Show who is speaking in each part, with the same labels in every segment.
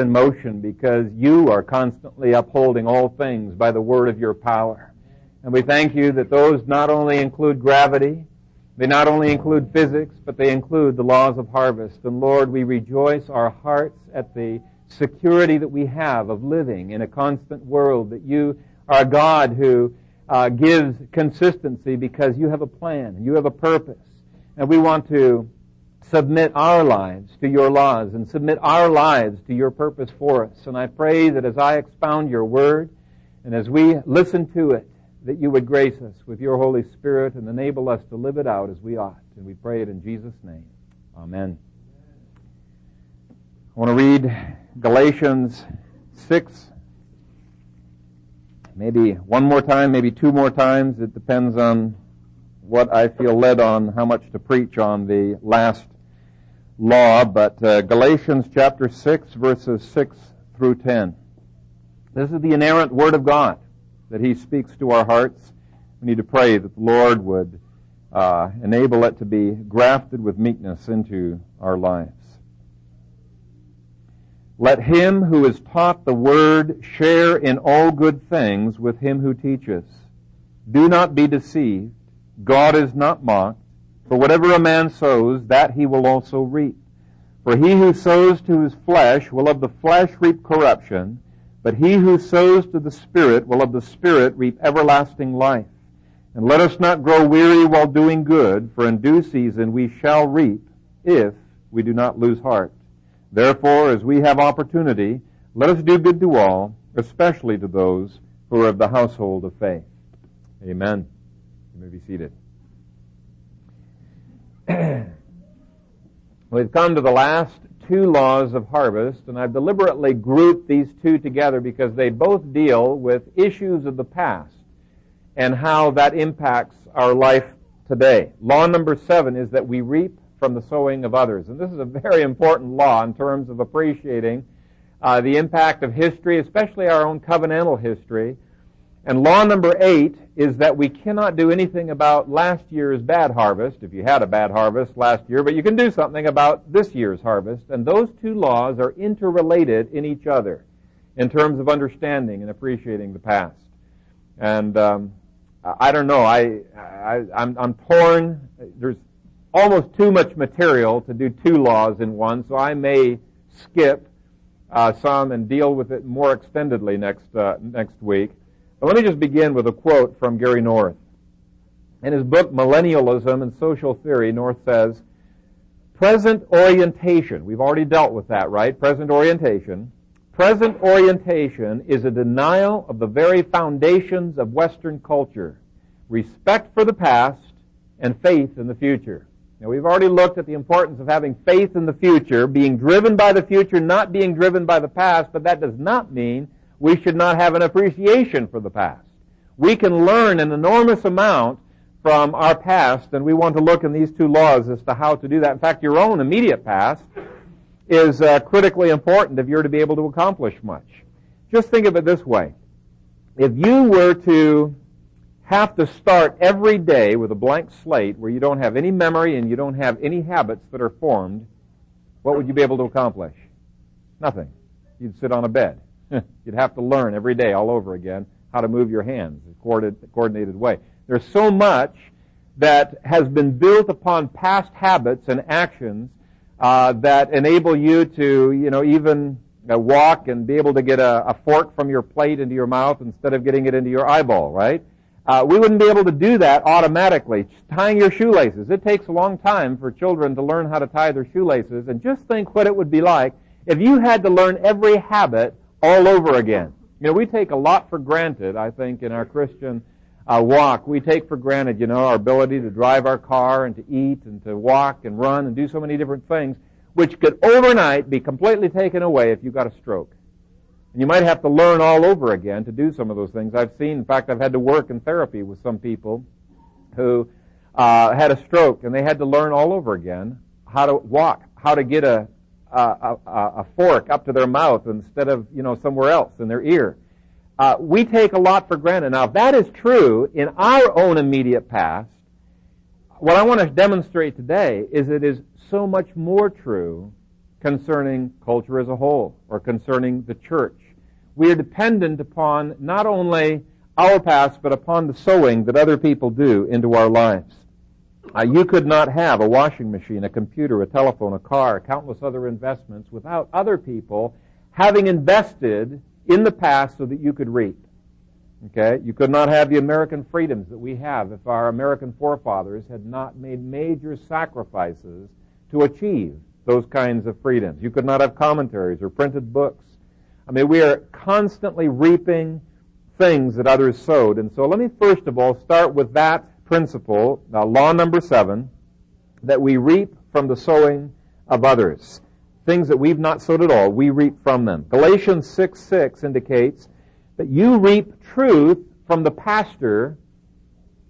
Speaker 1: in motion because you are constantly upholding all things by the word of your power. And we thank you that those not only include gravity, they not only include physics, but they include the laws of harvest. And Lord, we rejoice our hearts at the security that we have of living in a constant world, that you are a God who uh, gives consistency because you have a plan, you have a purpose. And we want to submit our lives to your laws and submit our lives to your purpose for us. And I pray that as I expound your word and as we listen to it, that you would grace us with your Holy Spirit and enable us to live it out as we ought. And we pray it in Jesus' name. Amen. I want to read Galatians 6. Maybe one more time, maybe two more times. It depends on what I feel led on, how much to preach on the last law. But uh, Galatians chapter 6, verses 6 through 10. This is the inerrant Word of God that He speaks to our hearts. We need to pray that the Lord would uh, enable it to be grafted with meekness into our lives. Let him who is taught the word share in all good things with him who teaches. Do not be deceived. God is not mocked. For whatever a man sows, that he will also reap. For he who sows to his flesh will of the flesh reap corruption, but he who sows to the Spirit will of the Spirit reap everlasting life. And let us not grow weary while doing good, for in due season we shall reap, if we do not lose heart. Therefore, as we have opportunity, let us do good to all, especially to those who are of the household of faith. Amen. You may be seated. We've come to the last two laws of harvest, and I've deliberately grouped these two together because they both deal with issues of the past and how that impacts our life today. Law number seven is that we reap from the sowing of others. And this is a very important law in terms of appreciating uh, the impact of history, especially our own covenantal history, and law number eight is that we cannot do anything about last year's bad harvest, if you had a bad harvest last year, but you can do something about this year's harvest. And those two laws are interrelated in each other in terms of understanding and appreciating the past. And um, I don't know. I, I I'm, I'm torn. There's almost too much material to do two laws in one, so I may skip uh, some and deal with it more extendedly next uh, next week. But let me just begin with a quote from Gary North. In his book, Millennialism and Social Theory, North says, present orientation, we've already dealt with that, right? Present orientation. Present orientation is a denial of the very foundations of Western culture, respect for the past and faith in the future. Now we've already looked at the importance of having faith in the future, being driven by the future, not being driven by the past, but that does not mean we should not have an appreciation for the past. We can learn an enormous amount from our past, and we want to look in these two laws as to how to do that. In fact, your own immediate past is uh, critically important if you're to be able to accomplish much. Just think of it this way. If you were to have to start every day with a blank slate where you don't have any memory and you don't have any habits that are formed, what would you be able to accomplish? Nothing. You'd sit on a bed. You'd have to learn every day all over again how to move your hands in a coordinated way. There's so much that has been built upon past habits and actions uh, that enable you to, you know, even uh, walk and be able to get a, a, fork from your plate into your mouth instead of getting it into your eyeball, right? Uh, we wouldn't be able to do that automatically. Tying your shoelaces. It takes a long time for children to learn how to tie their shoelaces, and just think what it would be like if you had to learn every habit all over again. You know, we take a lot for granted, I think, in our Christian uh, walk. We take for granted, you know, our ability to drive our car and to eat and to walk and run and do so many different things, which could overnight be completely taken away if you got a stroke. And you might have to learn all over again to do some of those things. I've seen, in fact, I've had to work in therapy with some people who uh, had a stroke and they had to learn all over again how to walk, how to get a, a, a, fork up to their mouth instead of, you know, somewhere else in their ear. Uh, we take a lot for granted. Now, if that is true in our own immediate past, what I want to demonstrate today is it is so much more true concerning culture as a whole or concerning the church. We are dependent upon not only our past, but upon the sowing that other people do into our lives. Uh, you could not have a washing machine, a computer, a telephone, a car, countless other investments without other people having invested in the past so that you could reap. Okay? You could not have the American freedoms that we have if our American forefathers had not made major sacrifices to achieve those kinds of freedoms. You could not have commentaries or printed books. I mean, we are constantly reaping things that others sowed. And so let me first of all start with that principle, now law number seven, that we reap from the sowing of others. Things that we've not sowed at all, we reap from them. Galatians 6 6 indicates that you reap truth from the pastor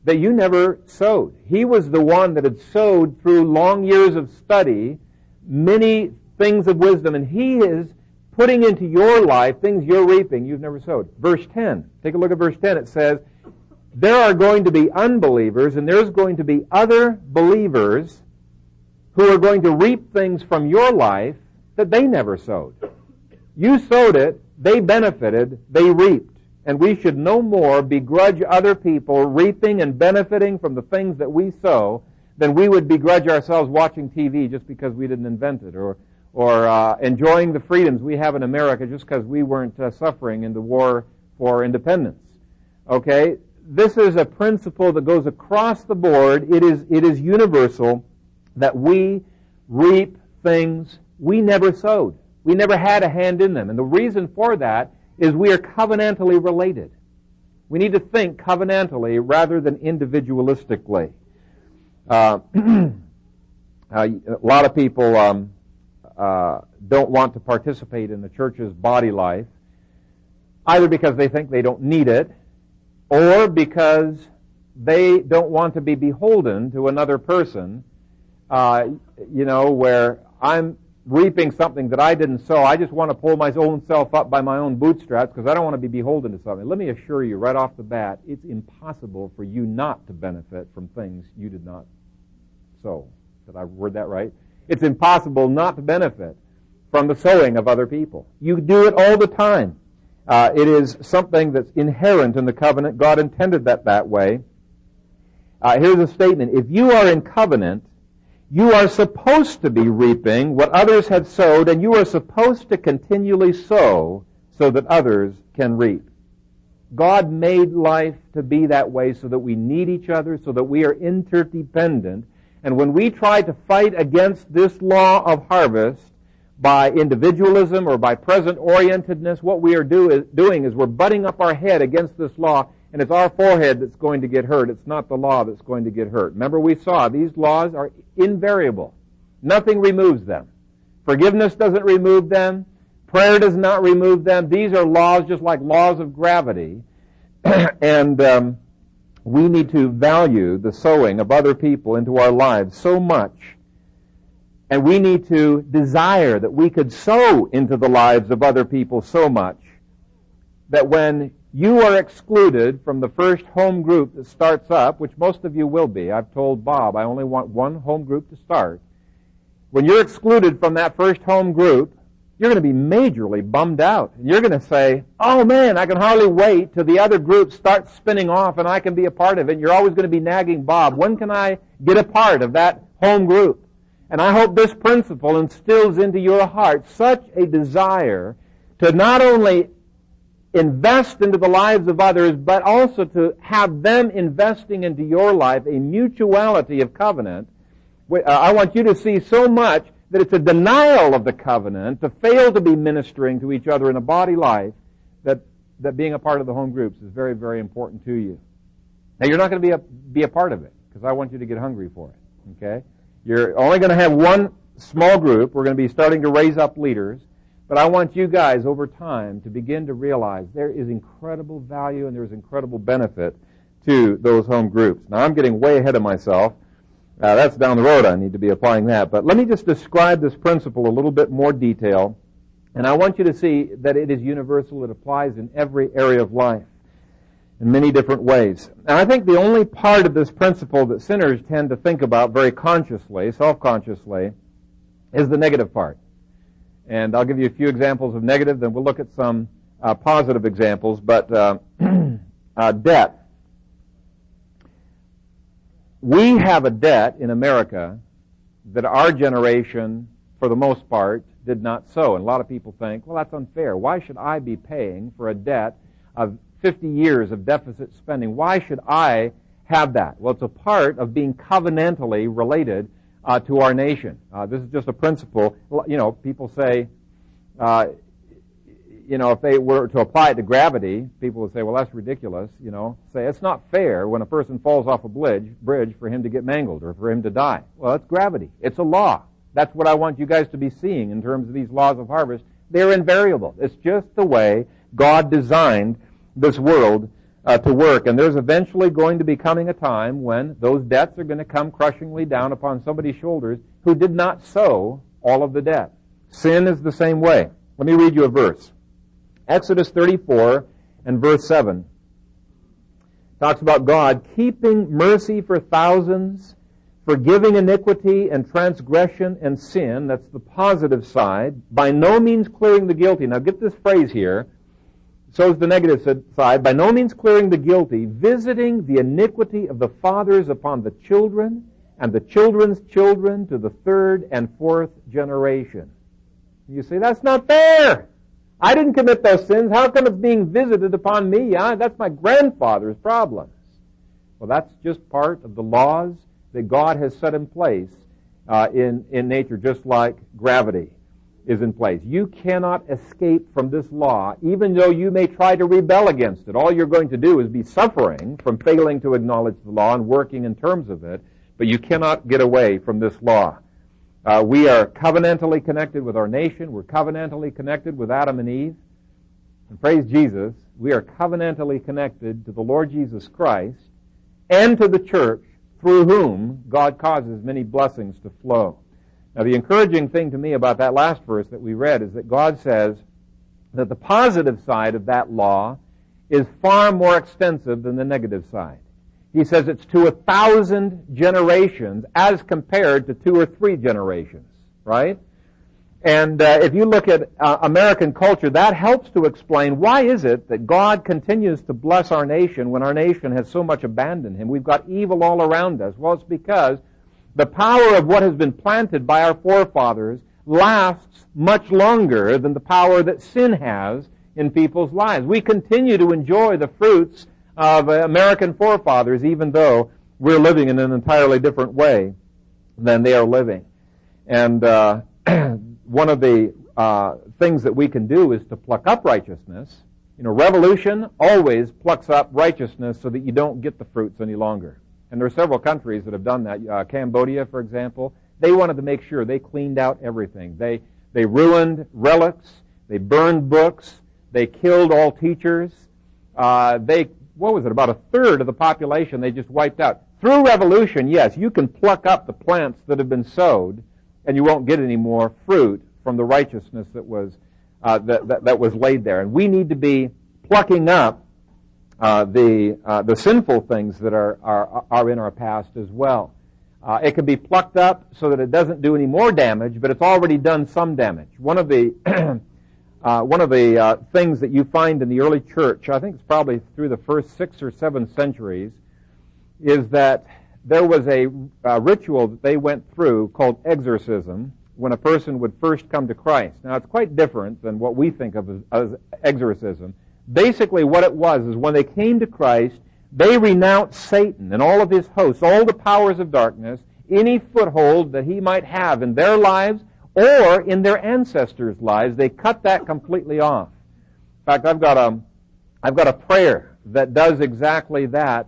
Speaker 1: that you never sowed. He was the one that had sowed through long years of study many things of wisdom, and he is putting into your life things you're reaping you've never sowed. Verse 10. Take a look at verse 10. It says, there are going to be unbelievers and there's going to be other believers who are going to reap things from your life that they never sowed. You sowed it, they benefited, they reaped. And we should no more begrudge other people reaping and benefiting from the things that we sow than we would begrudge ourselves watching TV just because we didn't invent it or, or uh, enjoying the freedoms we have in America just because we weren't uh, suffering in the war for independence. Okay? This is a principle that goes across the board. It is, it is universal that we reap things we never sowed. We never had a hand in them. And the reason for that is we are covenantally related. We need to think covenantally rather than individualistically. Uh, uh, a lot of people um, uh, don't want to participate in the church's body life, either because they think they don't need it, or because they don't want to be beholden to another person, uh, you know, where I'm reaping something that I didn't sow. I just want to pull my own self up by my own bootstraps because I don't want to be beholden to something. Let me assure you right off the bat, it's impossible for you not to benefit from things you did not sow. Did I word that right? It's impossible not to benefit from the sowing of other people. You do it all the time. Uh, it is something that's inherent in the covenant. God intended that that way. Uh, here's a statement. If you are in covenant, you are supposed to be reaping what others have sowed, and you are supposed to continually sow so that others can reap. God made life to be that way so that we need each other, so that we are interdependent. And when we try to fight against this law of harvest, by individualism or by present orientedness, what we are do is, doing is we're butting up our head against this law, and it's our forehead that's going to get hurt. It's not the law that's going to get hurt. Remember, we saw these laws are invariable. Nothing removes them. Forgiveness doesn't remove them. Prayer does not remove them. These are laws just like laws of gravity. and um, we need to value the sowing of other people into our lives so much and we need to desire that we could sow into the lives of other people so much that when you are excluded from the first home group that starts up, which most of you will be, I've told Bob I only want one home group to start. When you're excluded from that first home group, you're going to be majorly bummed out. You're going to say, oh man, I can hardly wait till the other group starts spinning off and I can be a part of it. And you're always going to be nagging Bob, when can I get a part of that home group? And I hope this principle instills into your heart such a desire to not only invest into the lives of others, but also to have them investing into your life a mutuality of covenant. Uh, I want you to see so much that it's a denial of the covenant to fail to be ministering to each other in a body life that, that being a part of the home groups is very, very important to you. Now you're not going to be a, be a part of it because I want you to get hungry for it. Okay? You're only going to have one small group. We're going to be starting to raise up leaders. But I want you guys over time to begin to realize there is incredible value and there's incredible benefit to those home groups. Now I'm getting way ahead of myself. Uh, that's down the road. I need to be applying that. But let me just describe this principle a little bit more detail. And I want you to see that it is universal. It applies in every area of life in many different ways. And I think the only part of this principle that sinners tend to think about very consciously, self-consciously, is the negative part. And I'll give you a few examples of negative, then we'll look at some uh, positive examples. But uh, uh, debt. We have a debt in America that our generation, for the most part, did not sow. And a lot of people think, well, that's unfair. Why should I be paying for a debt of 50 years of deficit spending? Why should I have that? Well, it's a part of being covenantally related uh, to our nation. Uh, this is just a principle. You know, people say, uh, you know, if they were to apply it to gravity, people would say, well, that's ridiculous. You know, say it's not fair when a person falls off a bridge, bridge for him to get mangled or for him to die. Well, that's gravity. It's a law. That's what I want you guys to be seeing in terms of these laws of harvest. They're invariable. It's just the way God designed this world uh, to work. And there's eventually going to be coming a time when those debts are going to come crushingly down upon somebody's shoulders who did not sow all of the debt. Sin is the same way. Let me read you a verse. Exodus 34 and verse 7 talks about God keeping mercy for thousands, forgiving iniquity and transgression and sin. That's the positive side. By no means clearing the guilty. Now get this phrase here so is the negative side, by no means clearing the guilty, visiting the iniquity of the fathers upon the children and the children's children to the third and fourth generation. You say, that's not fair. I didn't commit those sins. How come it's being visited upon me? I, that's my grandfather's problems. Well, that's just part of the laws that God has set in place uh, in, in nature, just like gravity is in place. You cannot escape from this law, even though you may try to rebel against it. All you're going to do is be suffering from failing to acknowledge the law and working in terms of it, but you cannot get away from this law. Uh, we are covenantally connected with our nation. We're covenantally connected with Adam and Eve. And praise Jesus, we are covenantally connected to the Lord Jesus Christ and to the church through whom God causes many blessings to flow. Now, the encouraging thing to me about that last verse that we read is that God says that the positive side of that law is far more extensive than the negative side. He says it's to a thousand generations as compared to two or three generations, right? And uh, if you look at uh, American culture, that helps to explain why is it that God continues to bless our nation when our nation has so much abandoned Him. We've got evil all around us. Well, it's because the power of what has been planted by our forefathers lasts much longer than the power that sin has in people's lives. We continue to enjoy the fruits of American forefathers even though we're living in an entirely different way than they are living. And uh, one of the uh, things that we can do is to pluck up righteousness. You know, revolution always plucks up righteousness so that you don't get the fruits any longer. And there are several countries that have done that. Uh, Cambodia, for example, they wanted to make sure they cleaned out everything. They, they ruined relics. They burned books. They killed all teachers. Uh, they, what was it, about a third of the population they just wiped out. Through revolution, yes, you can pluck up the plants that have been sowed and you won't get any more fruit from the righteousness that was, uh, that, that, that was laid there. And we need to be plucking up uh, the uh, the sinful things that are are are in our past as well. Uh, it can be plucked up so that it doesn't do any more damage, but it's already done some damage. One of the uh, one of the uh, things that you find in the early church, I think it's probably through the first six or seven centuries, is that there was a ritual that they went through called exorcism when a person would first come to Christ. Now, it's quite different than what we think of as, as exorcism basically what it was is when they came to Christ, they renounced Satan and all of his hosts, all the powers of darkness, any foothold that he might have in their lives or in their ancestors' lives. They cut that completely off. In fact, I've got a, I've got a prayer that does exactly that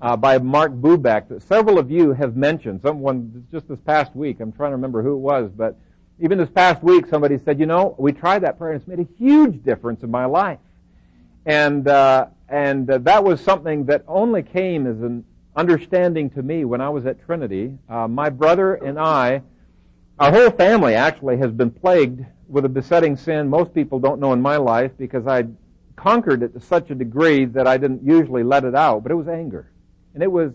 Speaker 1: uh, by Mark Bubeck that several of you have mentioned. Someone just this past week, I'm trying to remember who it was, but even this past week, somebody said, you know, we tried that prayer and it's made a huge difference in my life. And, uh, and uh, that was something that only came as an understanding to me when I was at Trinity. Uh, my brother and I, our whole family actually has been plagued with a besetting sin most people don't know in my life because I conquered it to such a degree that I didn't usually let it out, but it was anger. And it was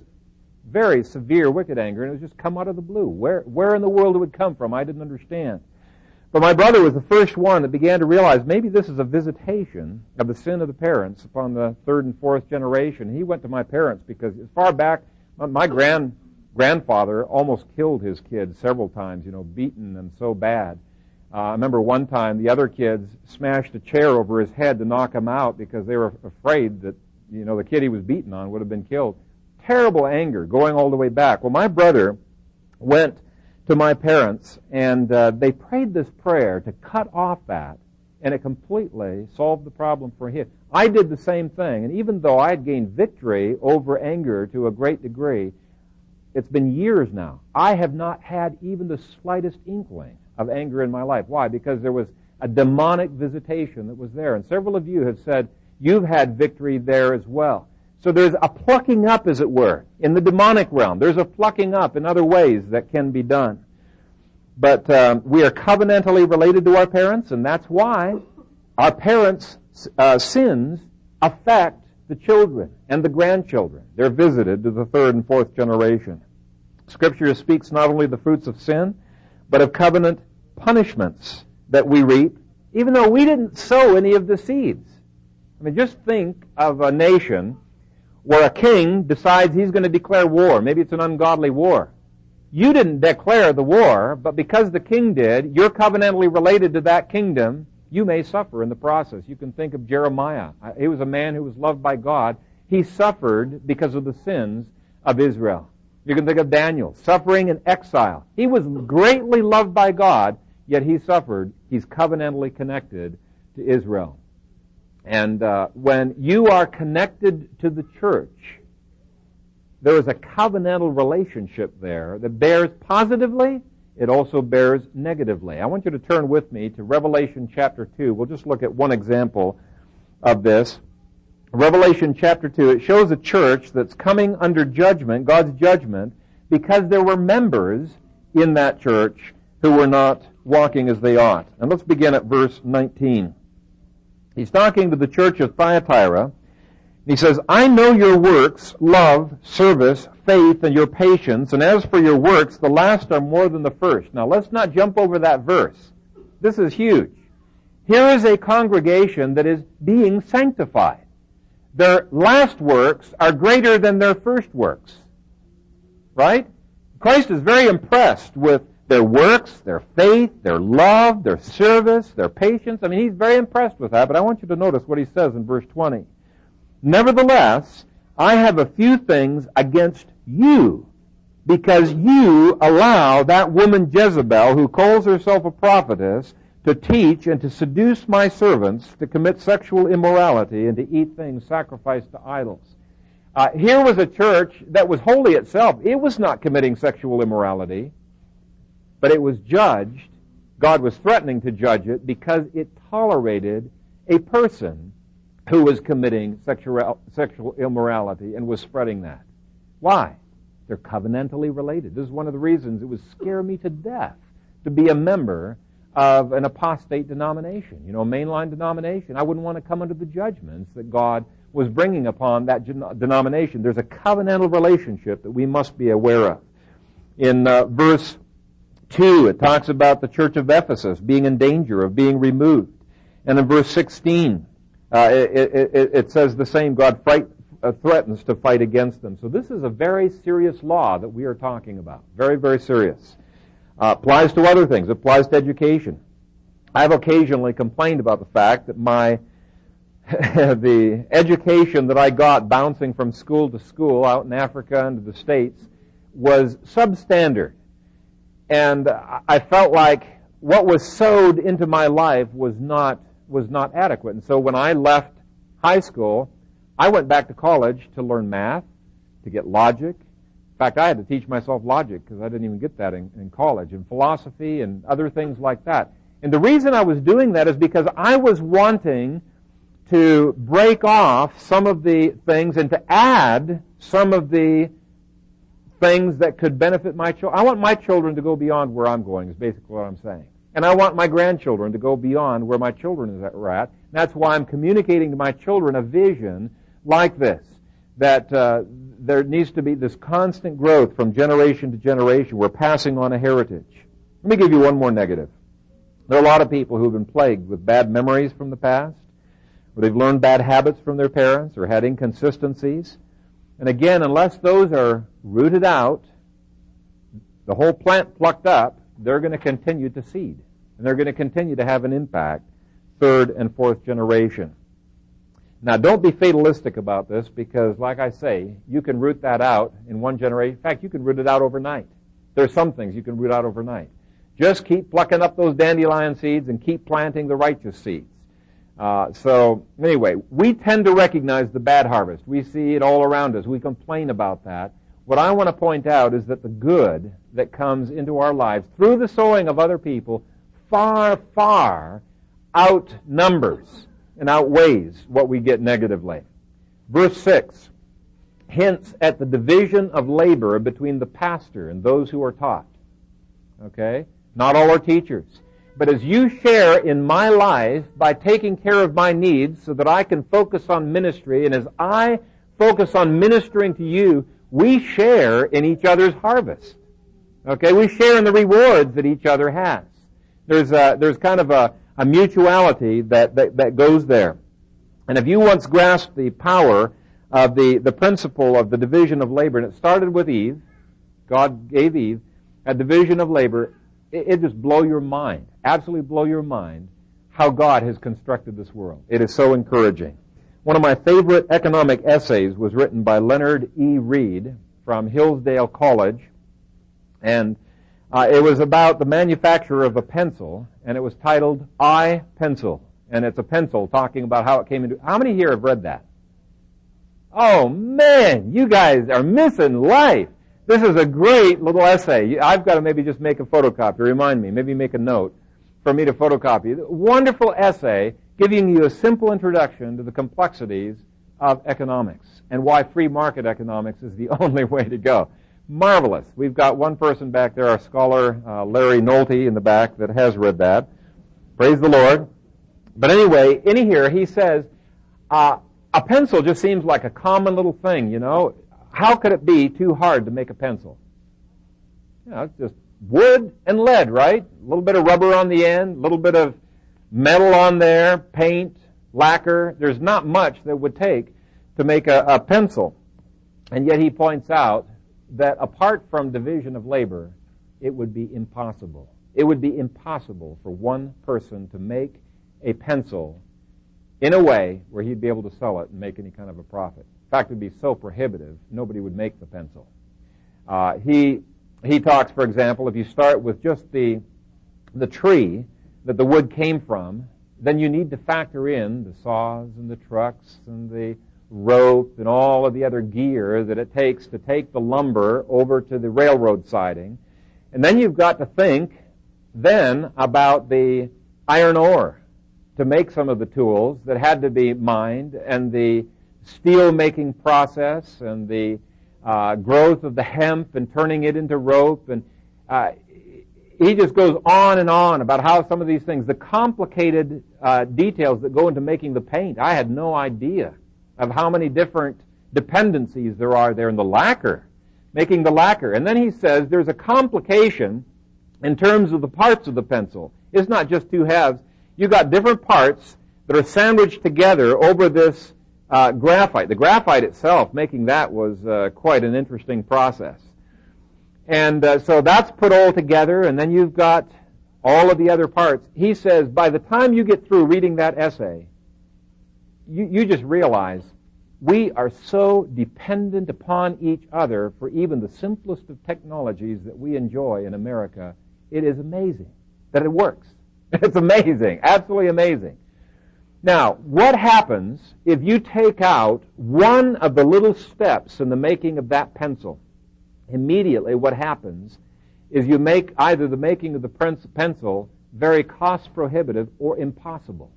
Speaker 1: very severe, wicked anger, and it was just come out of the blue. Where, where in the world it would come from, I didn't understand. But my brother was the first one that began to realize maybe this is a visitation of the sin of the parents upon the third and fourth generation. He went to my parents because as far back, my grand, grandfather almost killed his kids several times, you know, beaten them so bad. Uh, I remember one time the other kids smashed a chair over his head to knock him out because they were afraid that, you know, the kid he was beaten on would have been killed. Terrible anger going all the way back. Well, my brother went to my parents, and uh, they prayed this prayer to cut off that, and it completely solved the problem for him. I did the same thing, and even though I had gained victory over anger to a great degree, it's been years now. I have not had even the slightest inkling of anger in my life. Why? Because there was a demonic visitation that was there, and several of you have said you've had victory there as well. So there's a plucking up, as it were, in the demonic realm. There's a plucking up in other ways that can be done. But um, we are covenantally related to our parents, and that's why our parents' uh, sins affect the children and the grandchildren. They're visited to the third and fourth generation. Scripture speaks not only the fruits of sin, but of covenant punishments that we reap, even though we didn't sow any of the seeds. I mean, just think of a nation where a king decides he's going to declare war. Maybe it's an ungodly war. You didn't declare the war, but because the king did, you're covenantally related to that kingdom, you may suffer in the process. You can think of Jeremiah. He was a man who was loved by God. He suffered because of the sins of Israel. You can think of Daniel, suffering in exile. He was greatly loved by God, yet he suffered. He's covenantally connected to Israel. And uh, when you are connected to the church, there is a covenantal relationship there that bears positively, it also bears negatively. I want you to turn with me to Revelation chapter 2. We'll just look at one example of this. Revelation chapter 2, it shows a church that's coming under judgment, God's judgment, because there were members in that church who were not walking as they ought. And let's begin at verse 19. He's talking to the church of Thyatira. He says, I know your works, love, service, faith, and your patience, and as for your works, the last are more than the first. Now let's not jump over that verse. This is huge. Here is a congregation that is being sanctified. Their last works are greater than their first works. Right? Christ is very impressed with their works, their faith, their love, their service, their patience. I mean, he's very impressed with that, but I want you to notice what he says in verse 20. Nevertheless, I have a few things against you, because you allow that woman Jezebel, who calls herself a prophetess, to teach and to seduce my servants to commit sexual immorality and to eat things sacrificed to idols. Uh, here was a church that was holy itself. It was not committing sexual immorality but it was judged. God was threatening to judge it because it tolerated a person who was committing sexual, sexual immorality and was spreading that. Why? They're covenantally related. This is one of the reasons it would scare me to death to be a member of an apostate denomination, you know, a mainline denomination. I wouldn't want to come under the judgments that God was bringing upon that denomination. There's a covenantal relationship that we must be aware of. In uh, verse 2, it talks about the church of Ephesus being in danger of being removed. And in verse 16, uh, it, it, it, says the same, God fight, uh, threatens to fight against them. So this is a very serious law that we are talking about. Very, very serious. Uh, applies to other things. Applies to education. I've occasionally complained about the fact that my the education that I got bouncing from school to school out in Africa and to the States was substandard. And I felt like what was sowed into my life was not, was not adequate. And so when I left high school, I went back to college to learn math, to get logic. In fact, I had to teach myself logic because I didn't even get that in, in college, and philosophy and other things like that. And the reason I was doing that is because I was wanting to break off some of the things and to add some of the things that could benefit my children. I want my children to go beyond where I'm going, is basically what I'm saying. And I want my grandchildren to go beyond where my children are at. That's why I'm communicating to my children a vision like this, that uh, there needs to be this constant growth from generation to generation. We're passing on a heritage. Let me give you one more negative. There are a lot of people who have been plagued with bad memories from the past, or they've learned bad habits from their parents, or had inconsistencies. And again, unless those are rooted out, the whole plant plucked up, they're going to continue to seed. And they're going to continue to have an impact third and fourth generation. Now, don't be fatalistic about this because, like I say, you can root that out in one generation. In fact, you can root it out overnight. There are some things you can root out overnight. Just keep plucking up those dandelion seeds and keep planting the righteous seeds. Uh, so, anyway, we tend to recognize the bad harvest. We see it all around us. We complain about that. What I want to point out is that the good that comes into our lives through the sowing of other people far, far outnumbers and outweighs what we get negatively. Verse 6 hints at the division of labor between the pastor and those who are taught. Okay? Not all are teachers. But as you share in my life by taking care of my needs so that I can focus on ministry, and as I focus on ministering to you, we share in each other's harvest. Okay? We share in the rewards that each other has. There's a, there's kind of a, a mutuality that, that, that goes there. And if you once grasped the power of the, the principle of the division of labor, and it started with Eve, God gave Eve a division of labor, it, it just blow your mind, absolutely blow your mind how God has constructed this world. It is so encouraging. One of my favorite economic essays was written by Leonard E. Read from Hillsdale College, and uh, it was about the manufacture of a pencil, and it was titled I Pencil. And it's a pencil talking about how it came into. How many here have read that? Oh man, you guys are missing life. This is a great little essay. I've got to maybe just make a photocopy. Remind me, maybe make a note for me to photocopy. Wonderful essay giving you a simple introduction to the complexities of economics and why free market economics is the only way to go marvelous. We've got one person back there, our scholar uh, Larry Nolte in the back, that has read that. Praise the Lord. But anyway, in here he says, uh, a pencil just seems like a common little thing, you know. How could it be too hard to make a pencil? You know, it's just wood and lead, right? A little bit of rubber on the end, a little bit of metal on there, paint, lacquer. There's not much that would take to make a, a pencil. And yet he points out that apart from division of labor, it would be impossible. It would be impossible for one person to make a pencil in a way where he'd be able to sell it and make any kind of a profit. In fact, it would be so prohibitive, nobody would make the pencil. Uh, he, he talks, for example, if you start with just the, the tree that the wood came from, then you need to factor in the saws and the trucks and the rope and all of the other gear that it takes to take the lumber over to the railroad siding. And then you've got to think then about the iron ore to make some of the tools that had to be mined and the steel making process and the uh, growth of the hemp and turning it into rope and uh, he just goes on and on about how some of these things, the complicated uh, details that go into making the paint, I had no idea of how many different dependencies there are there in the lacquer, making the lacquer. And then he says there's a complication in terms of the parts of the pencil. It's not just two halves. You've got different parts that are sandwiched together over this uh, graphite. The graphite itself, making that was uh, quite an interesting process. And uh, so that's put all together, and then you've got all of the other parts. He says by the time you get through reading that essay, you, you just realize we are so dependent upon each other for even the simplest of technologies that we enjoy in America. It is amazing that it works. It's amazing, absolutely amazing. Now, what happens if you take out one of the little steps in the making of that pencil? Immediately what happens is you make either the making of the pencil very cost prohibitive or impossible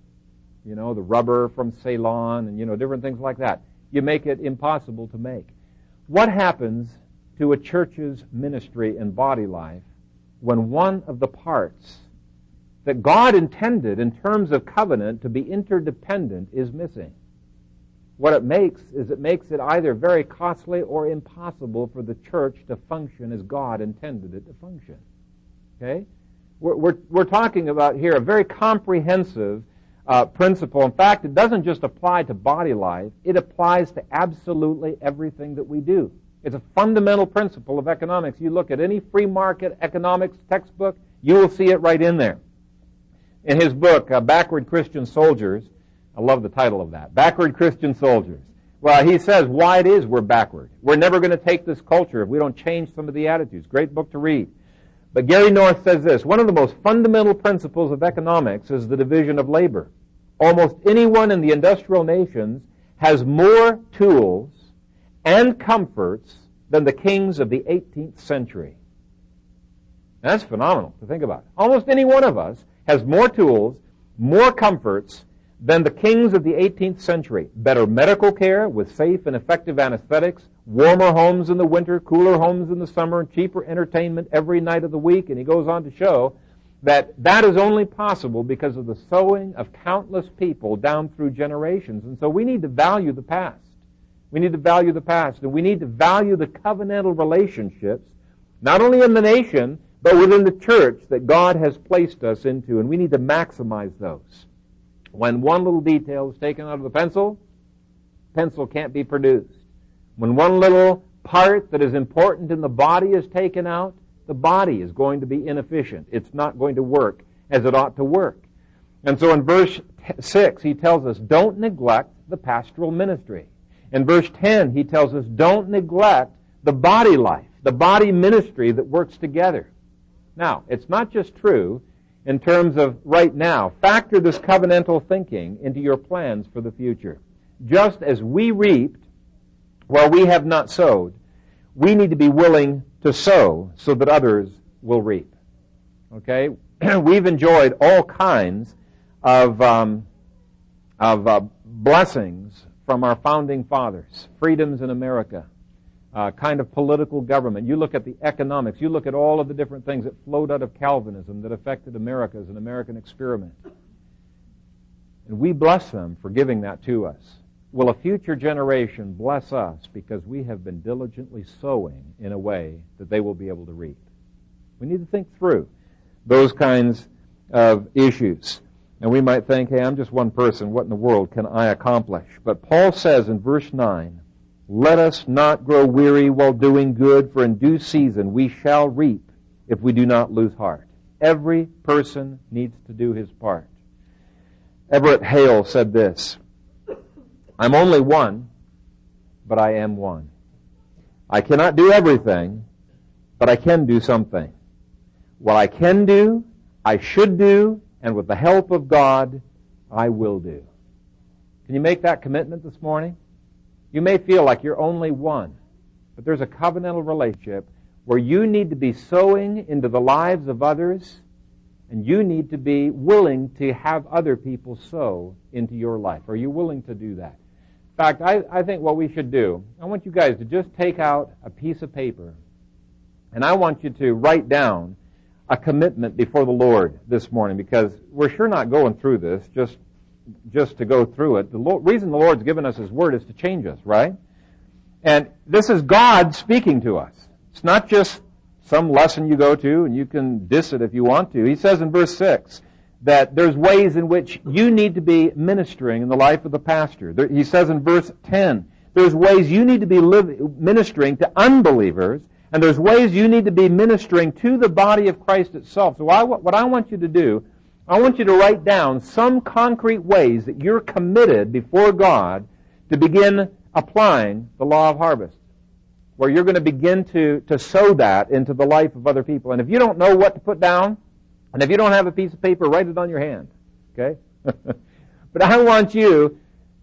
Speaker 1: you know, the rubber from Ceylon and, you know, different things like that. You make it impossible to make. What happens to a church's ministry and body life when one of the parts that God intended in terms of covenant to be interdependent is missing? What it makes is it makes it either very costly or impossible for the church to function as God intended it to function. Okay? We're, we're, we're talking about here a very comprehensive uh, principle. In fact, it doesn't just apply to body life, it applies to absolutely everything that we do. It's a fundamental principle of economics. You look at any free market economics textbook, you will see it right in there. In his book, uh, Backward Christian Soldiers, I love the title of that, Backward Christian Soldiers. Well, he says why it is we're backward. We're never going to take this culture if we don't change some of the attitudes. Great book to read. But Gary North says this, one of the most fundamental principles of economics is the division of labor. Almost anyone in the industrial nations has more tools and comforts than the kings of the 18th century. That's phenomenal to think about. Almost any one of us has more tools, more comforts than the kings of the 18th century. Better medical care with safe and effective anesthetics, warmer homes in the winter, cooler homes in the summer, and cheaper entertainment every night of the week. And he goes on to show that that is only possible because of the sowing of countless people down through generations. And so we need to value the past. We need to value the past, and we need to value the covenantal relationships, not only in the nation, but within the church that God has placed us into, and we need to maximize those. When one little detail is taken out of the pencil, pencil can't be produced. When one little part that is important in the body is taken out, the body is going to be inefficient. It's not going to work as it ought to work. And so in verse 6, he tells us, don't neglect the pastoral ministry. In verse 10, he tells us, don't neglect the body life, the body ministry that works together. Now, it's not just true in terms of right now. Factor this covenantal thinking into your plans for the future. Just as we reaped where we have not sowed, we need to be willing to sow so that others will reap. Okay? We've enjoyed all kinds of, um, of uh, blessings from our founding fathers, freedoms in America, uh, kind of political government. You look at the economics. You look at all of the different things that flowed out of Calvinism that affected America as an American experiment. And we bless them for giving that to us. Will a future generation bless us because we have been diligently sowing in a way that they will be able to reap? We need to think through those kinds of issues. And we might think, hey, I'm just one person. What in the world can I accomplish? But Paul says in verse 9, let us not grow weary while doing good, for in due season we shall reap if we do not lose heart. Every person needs to do his part. Everett Hale said this, I'm only one, but I am one. I cannot do everything, but I can do something. What I can do, I should do, and with the help of God, I will do. Can you make that commitment this morning? You may feel like you're only one, but there's a covenantal relationship where you need to be sowing into the lives of others and you need to be willing to have other people sow into your life. Are you willing to do that? In fact, I, I think what we should do, I want you guys to just take out a piece of paper and I want you to write down a commitment before the Lord this morning because we're sure not going through this just just to go through it. The reason the Lord's given us His Word is to change us, right? And this is God speaking to us. It's not just some lesson you go to and you can diss it if you want to. He says in verse 6 that there's ways in which you need to be ministering in the life of the pastor. There, he says in verse 10, there's ways you need to be ministering to unbelievers and there's ways you need to be ministering to the body of Christ itself. So I, what I want you to do, I want you to write down some concrete ways that you're committed before God to begin applying the law of harvest. Where you're going to begin to, to sow that into the life of other people. And if you don't know what to put down, and if you don't have a piece of paper, write it on your hand. Okay? but I want you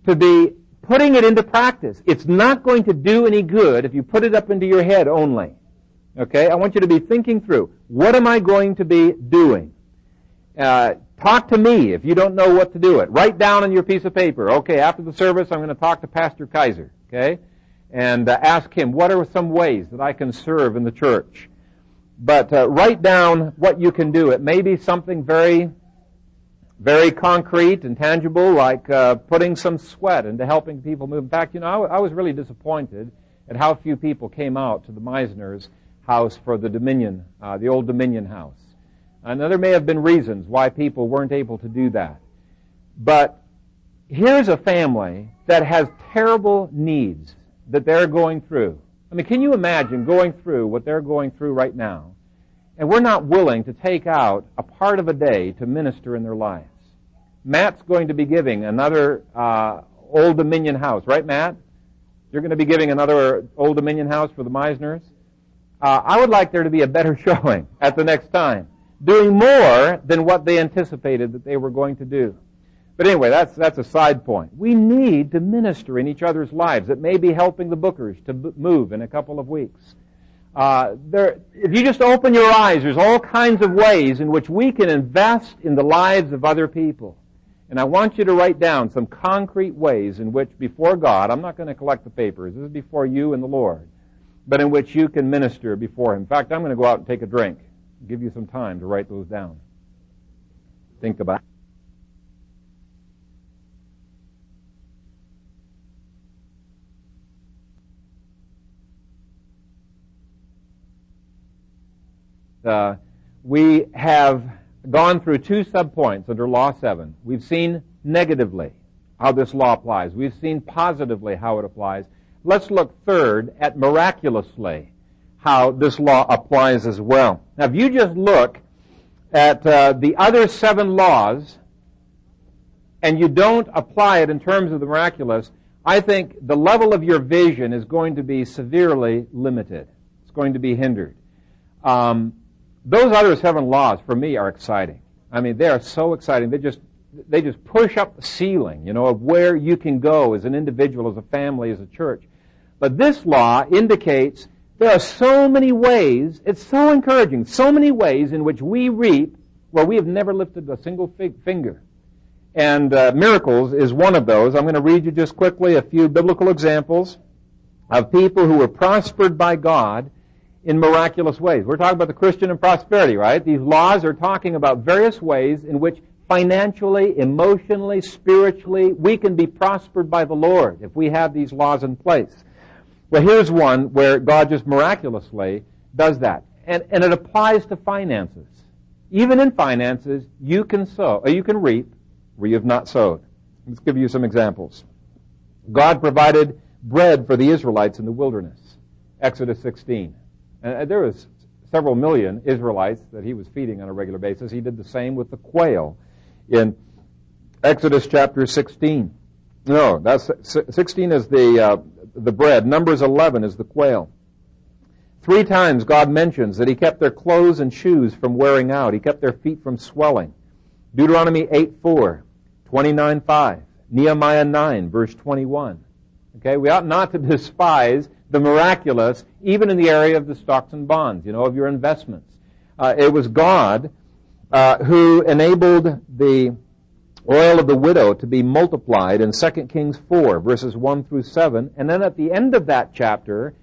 Speaker 1: to be putting it into practice. It's not going to do any good if you put it up into your head only. Okay? I want you to be thinking through, what am I going to be doing? Uh, talk to me if you don't know what to do it. Write down on your piece of paper, okay, after the service I'm going to talk to Pastor Kaiser, okay? And uh, ask him, what are some ways that I can serve in the church? But uh, write down what you can do. It may be something very, very concrete and tangible, like uh, putting some sweat into helping people move. In fact, you know, I, w- I was really disappointed at how few people came out to the Meisners house for the Dominion, uh, the old Dominion house. Know there may have been reasons why people weren't able to do that. But here's a family that has terrible needs that they're going through. I mean, can you imagine going through what they're going through right now? And we're not willing to take out a part of a day to minister in their lives. Matt's going to be giving another uh, Old Dominion house, right, Matt? You're going to be giving another Old Dominion house for the Meisners. Uh, I would like there to be a better showing at the next time, doing more than what they anticipated that they were going to do. But anyway, that's, that's a side point. We need to minister in each other's lives. It may be helping the Bookers to b- move in a couple of weeks. Uh, there, if you just open your eyes, there's all kinds of ways in which we can invest in the lives of other people. And I want you to write down some concrete ways in which before God, I'm not going to collect the papers, this is before you and the Lord, but in which you can minister before Him. In fact, I'm going to go out and take a drink. Give you some time to write those down. Think about Uh, we have gone through two subpoints under Law 7. We've seen negatively how this law applies. We've seen positively how it applies. Let's look third at miraculously how this law applies as well. Now, if you just look at uh, the other seven laws and you don't apply it in terms of the miraculous, I think the level of your vision is going to be severely limited. It's going to be hindered. Um, those other seven laws for me are exciting. I mean, they are so exciting. They just they just push up the ceiling, you know, of where you can go as an individual, as a family, as a church. But this law indicates there are so many ways, it's so encouraging, so many ways in which we reap where we have never lifted a single finger. And uh, miracles is one of those. I'm going to read you just quickly a few biblical examples of people who were prospered by God in miraculous ways. We're talking about the Christian and prosperity, right? These laws are talking about various ways in which financially, emotionally, spiritually, we can be prospered by the Lord if we have these laws in place. Well, here's one where God just miraculously does that. And, and it applies to finances. Even in finances, you can sow, or you can reap where you have not sowed. Let's give you some examples. God provided bread for the Israelites in the wilderness. Exodus 16. And there was several million Israelites that he was feeding on a regular basis. He did the same with the quail in Exodus chapter 16. No, that's 16 is the uh, the bread. Numbers 11 is the quail. Three times God mentions that He kept their clothes and shoes from wearing out. He kept their feet from swelling. Deuteronomy 8 4, 29 5, Nehemiah 9 verse 21. Okay, we ought not to despise the miraculous, even in the area of the stocks and bonds, you know, of your investments. Uh, it was God uh, who enabled the oil of the widow to be multiplied in 2 Kings 4, verses 1 through 7. And then at the end of that chapter,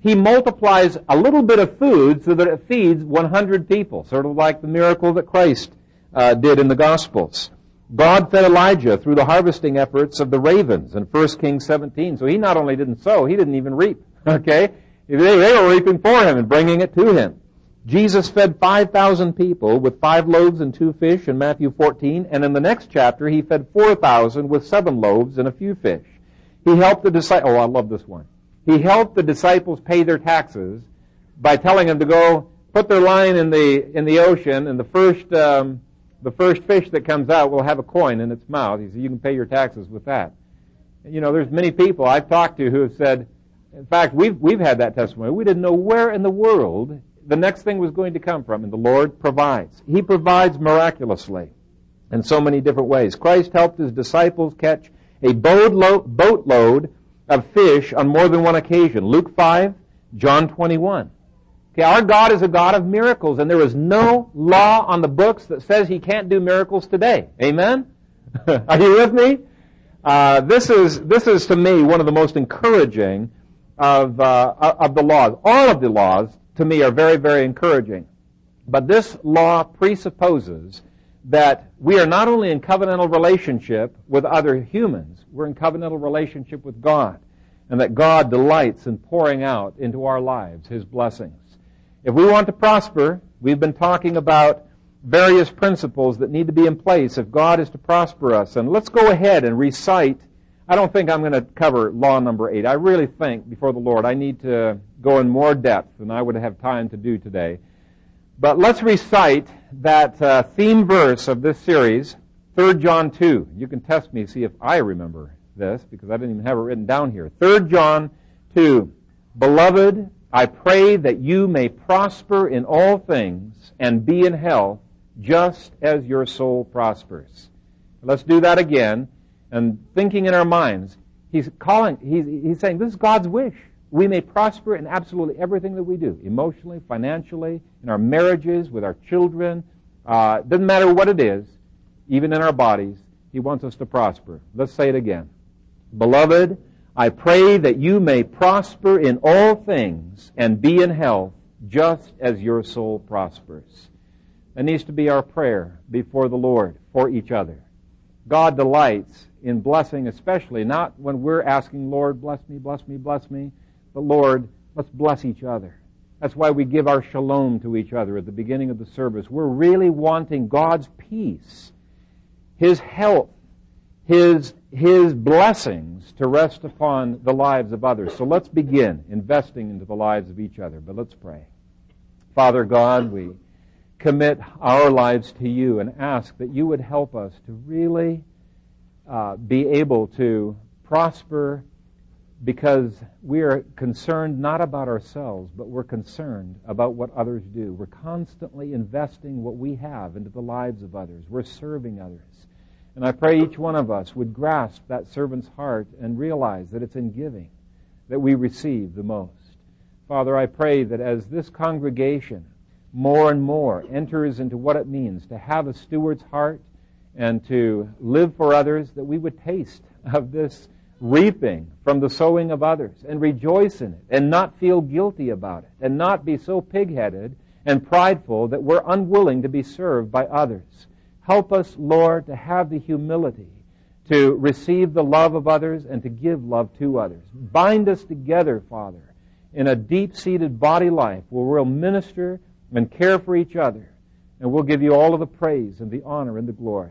Speaker 1: he multiplies a little bit of food so that it feeds 100 people, sort of like the miracle that Christ uh, did in the Gospels. God fed Elijah through the harvesting efforts of the ravens in 1 Kings 17. So he not only didn't sow, he didn't even reap. Okay? They, they were reaping for him and bringing it to him. Jesus fed 5,000 people with five loaves and two fish in Matthew 14, and in the next chapter he fed 4,000 with seven loaves and a few fish. He helped the disciples, oh I love this one. He helped the disciples pay their taxes by telling them to go put their line in the, in the ocean and the first, um, the first fish that comes out will have a coin in its mouth. He said, you can pay your taxes with that. You know, there's many people I've talked to who have said, in fact, we've, we've had that testimony. We didn't know where in the world the next thing was going to come from, and the Lord provides. He provides miraculously in so many different ways. Christ helped his disciples catch a boatload of fish on more than one occasion. Luke 5, John 21. Okay, our God is a God of miracles, and there is no law on the books that says he can't do miracles today. Amen? Are you with me? Uh, this is this is to me one of the most encouraging of, uh, of the laws. All of the laws, to me, are very, very encouraging. But this law presupposes that we are not only in covenantal relationship with other humans, we're in covenantal relationship with God, and that God delights in pouring out into our lives His blessings. If we want to prosper, we've been talking about various principles that need to be in place if God is to prosper us. And let's go ahead and recite. I don't think I'm going to cover law number eight. I really think before the Lord I need to go in more depth than I would have time to do today. But let's recite that uh, theme verse of this series, 3 John 2. You can test me, to see if I remember this, because I didn't even have it written down here. 3 John 2. Beloved, I pray that you may prosper in all things and be in health just as your soul prospers. Let's do that again. And thinking in our minds, he's calling, he's, he's saying, this is God's wish. We may prosper in absolutely everything that we do, emotionally, financially, in our marriages, with our children. Uh, doesn't matter what it is, even in our bodies, he wants us to prosper. Let's say it again. Beloved, I pray that you may prosper in all things and be in health just as your soul prospers. That needs to be our prayer before the Lord for each other. God delights in blessing, especially not when we're asking, Lord, bless me, bless me, bless me, but Lord, let's bless each other. That's why we give our shalom to each other at the beginning of the service. We're really wanting God's peace, His health, His, His blessings to rest upon the lives of others. So let's begin investing into the lives of each other. But let's pray. Father God, we commit our lives to you and ask that you would help us to really uh, be able to prosper because we are concerned not about ourselves, but we're concerned about what others do. We're constantly investing what we have into the lives of others. We're serving others. And I pray each one of us would grasp that servant's heart and realize that it's in giving that we receive the most. Father, I pray that as this congregation more and more enters into what it means to have a steward's heart and to live for others, that we would taste of this reaping from the sowing of others and rejoice in it and not feel guilty about it and not be so pig-headed and prideful that we're unwilling to be served by others. Help us, Lord, to have the humility to receive the love of others and to give love to others. Bind us together, Father, in a deep-seated body life where we'll minister and care for each other. And we'll give you all of the praise and the honor and the glory.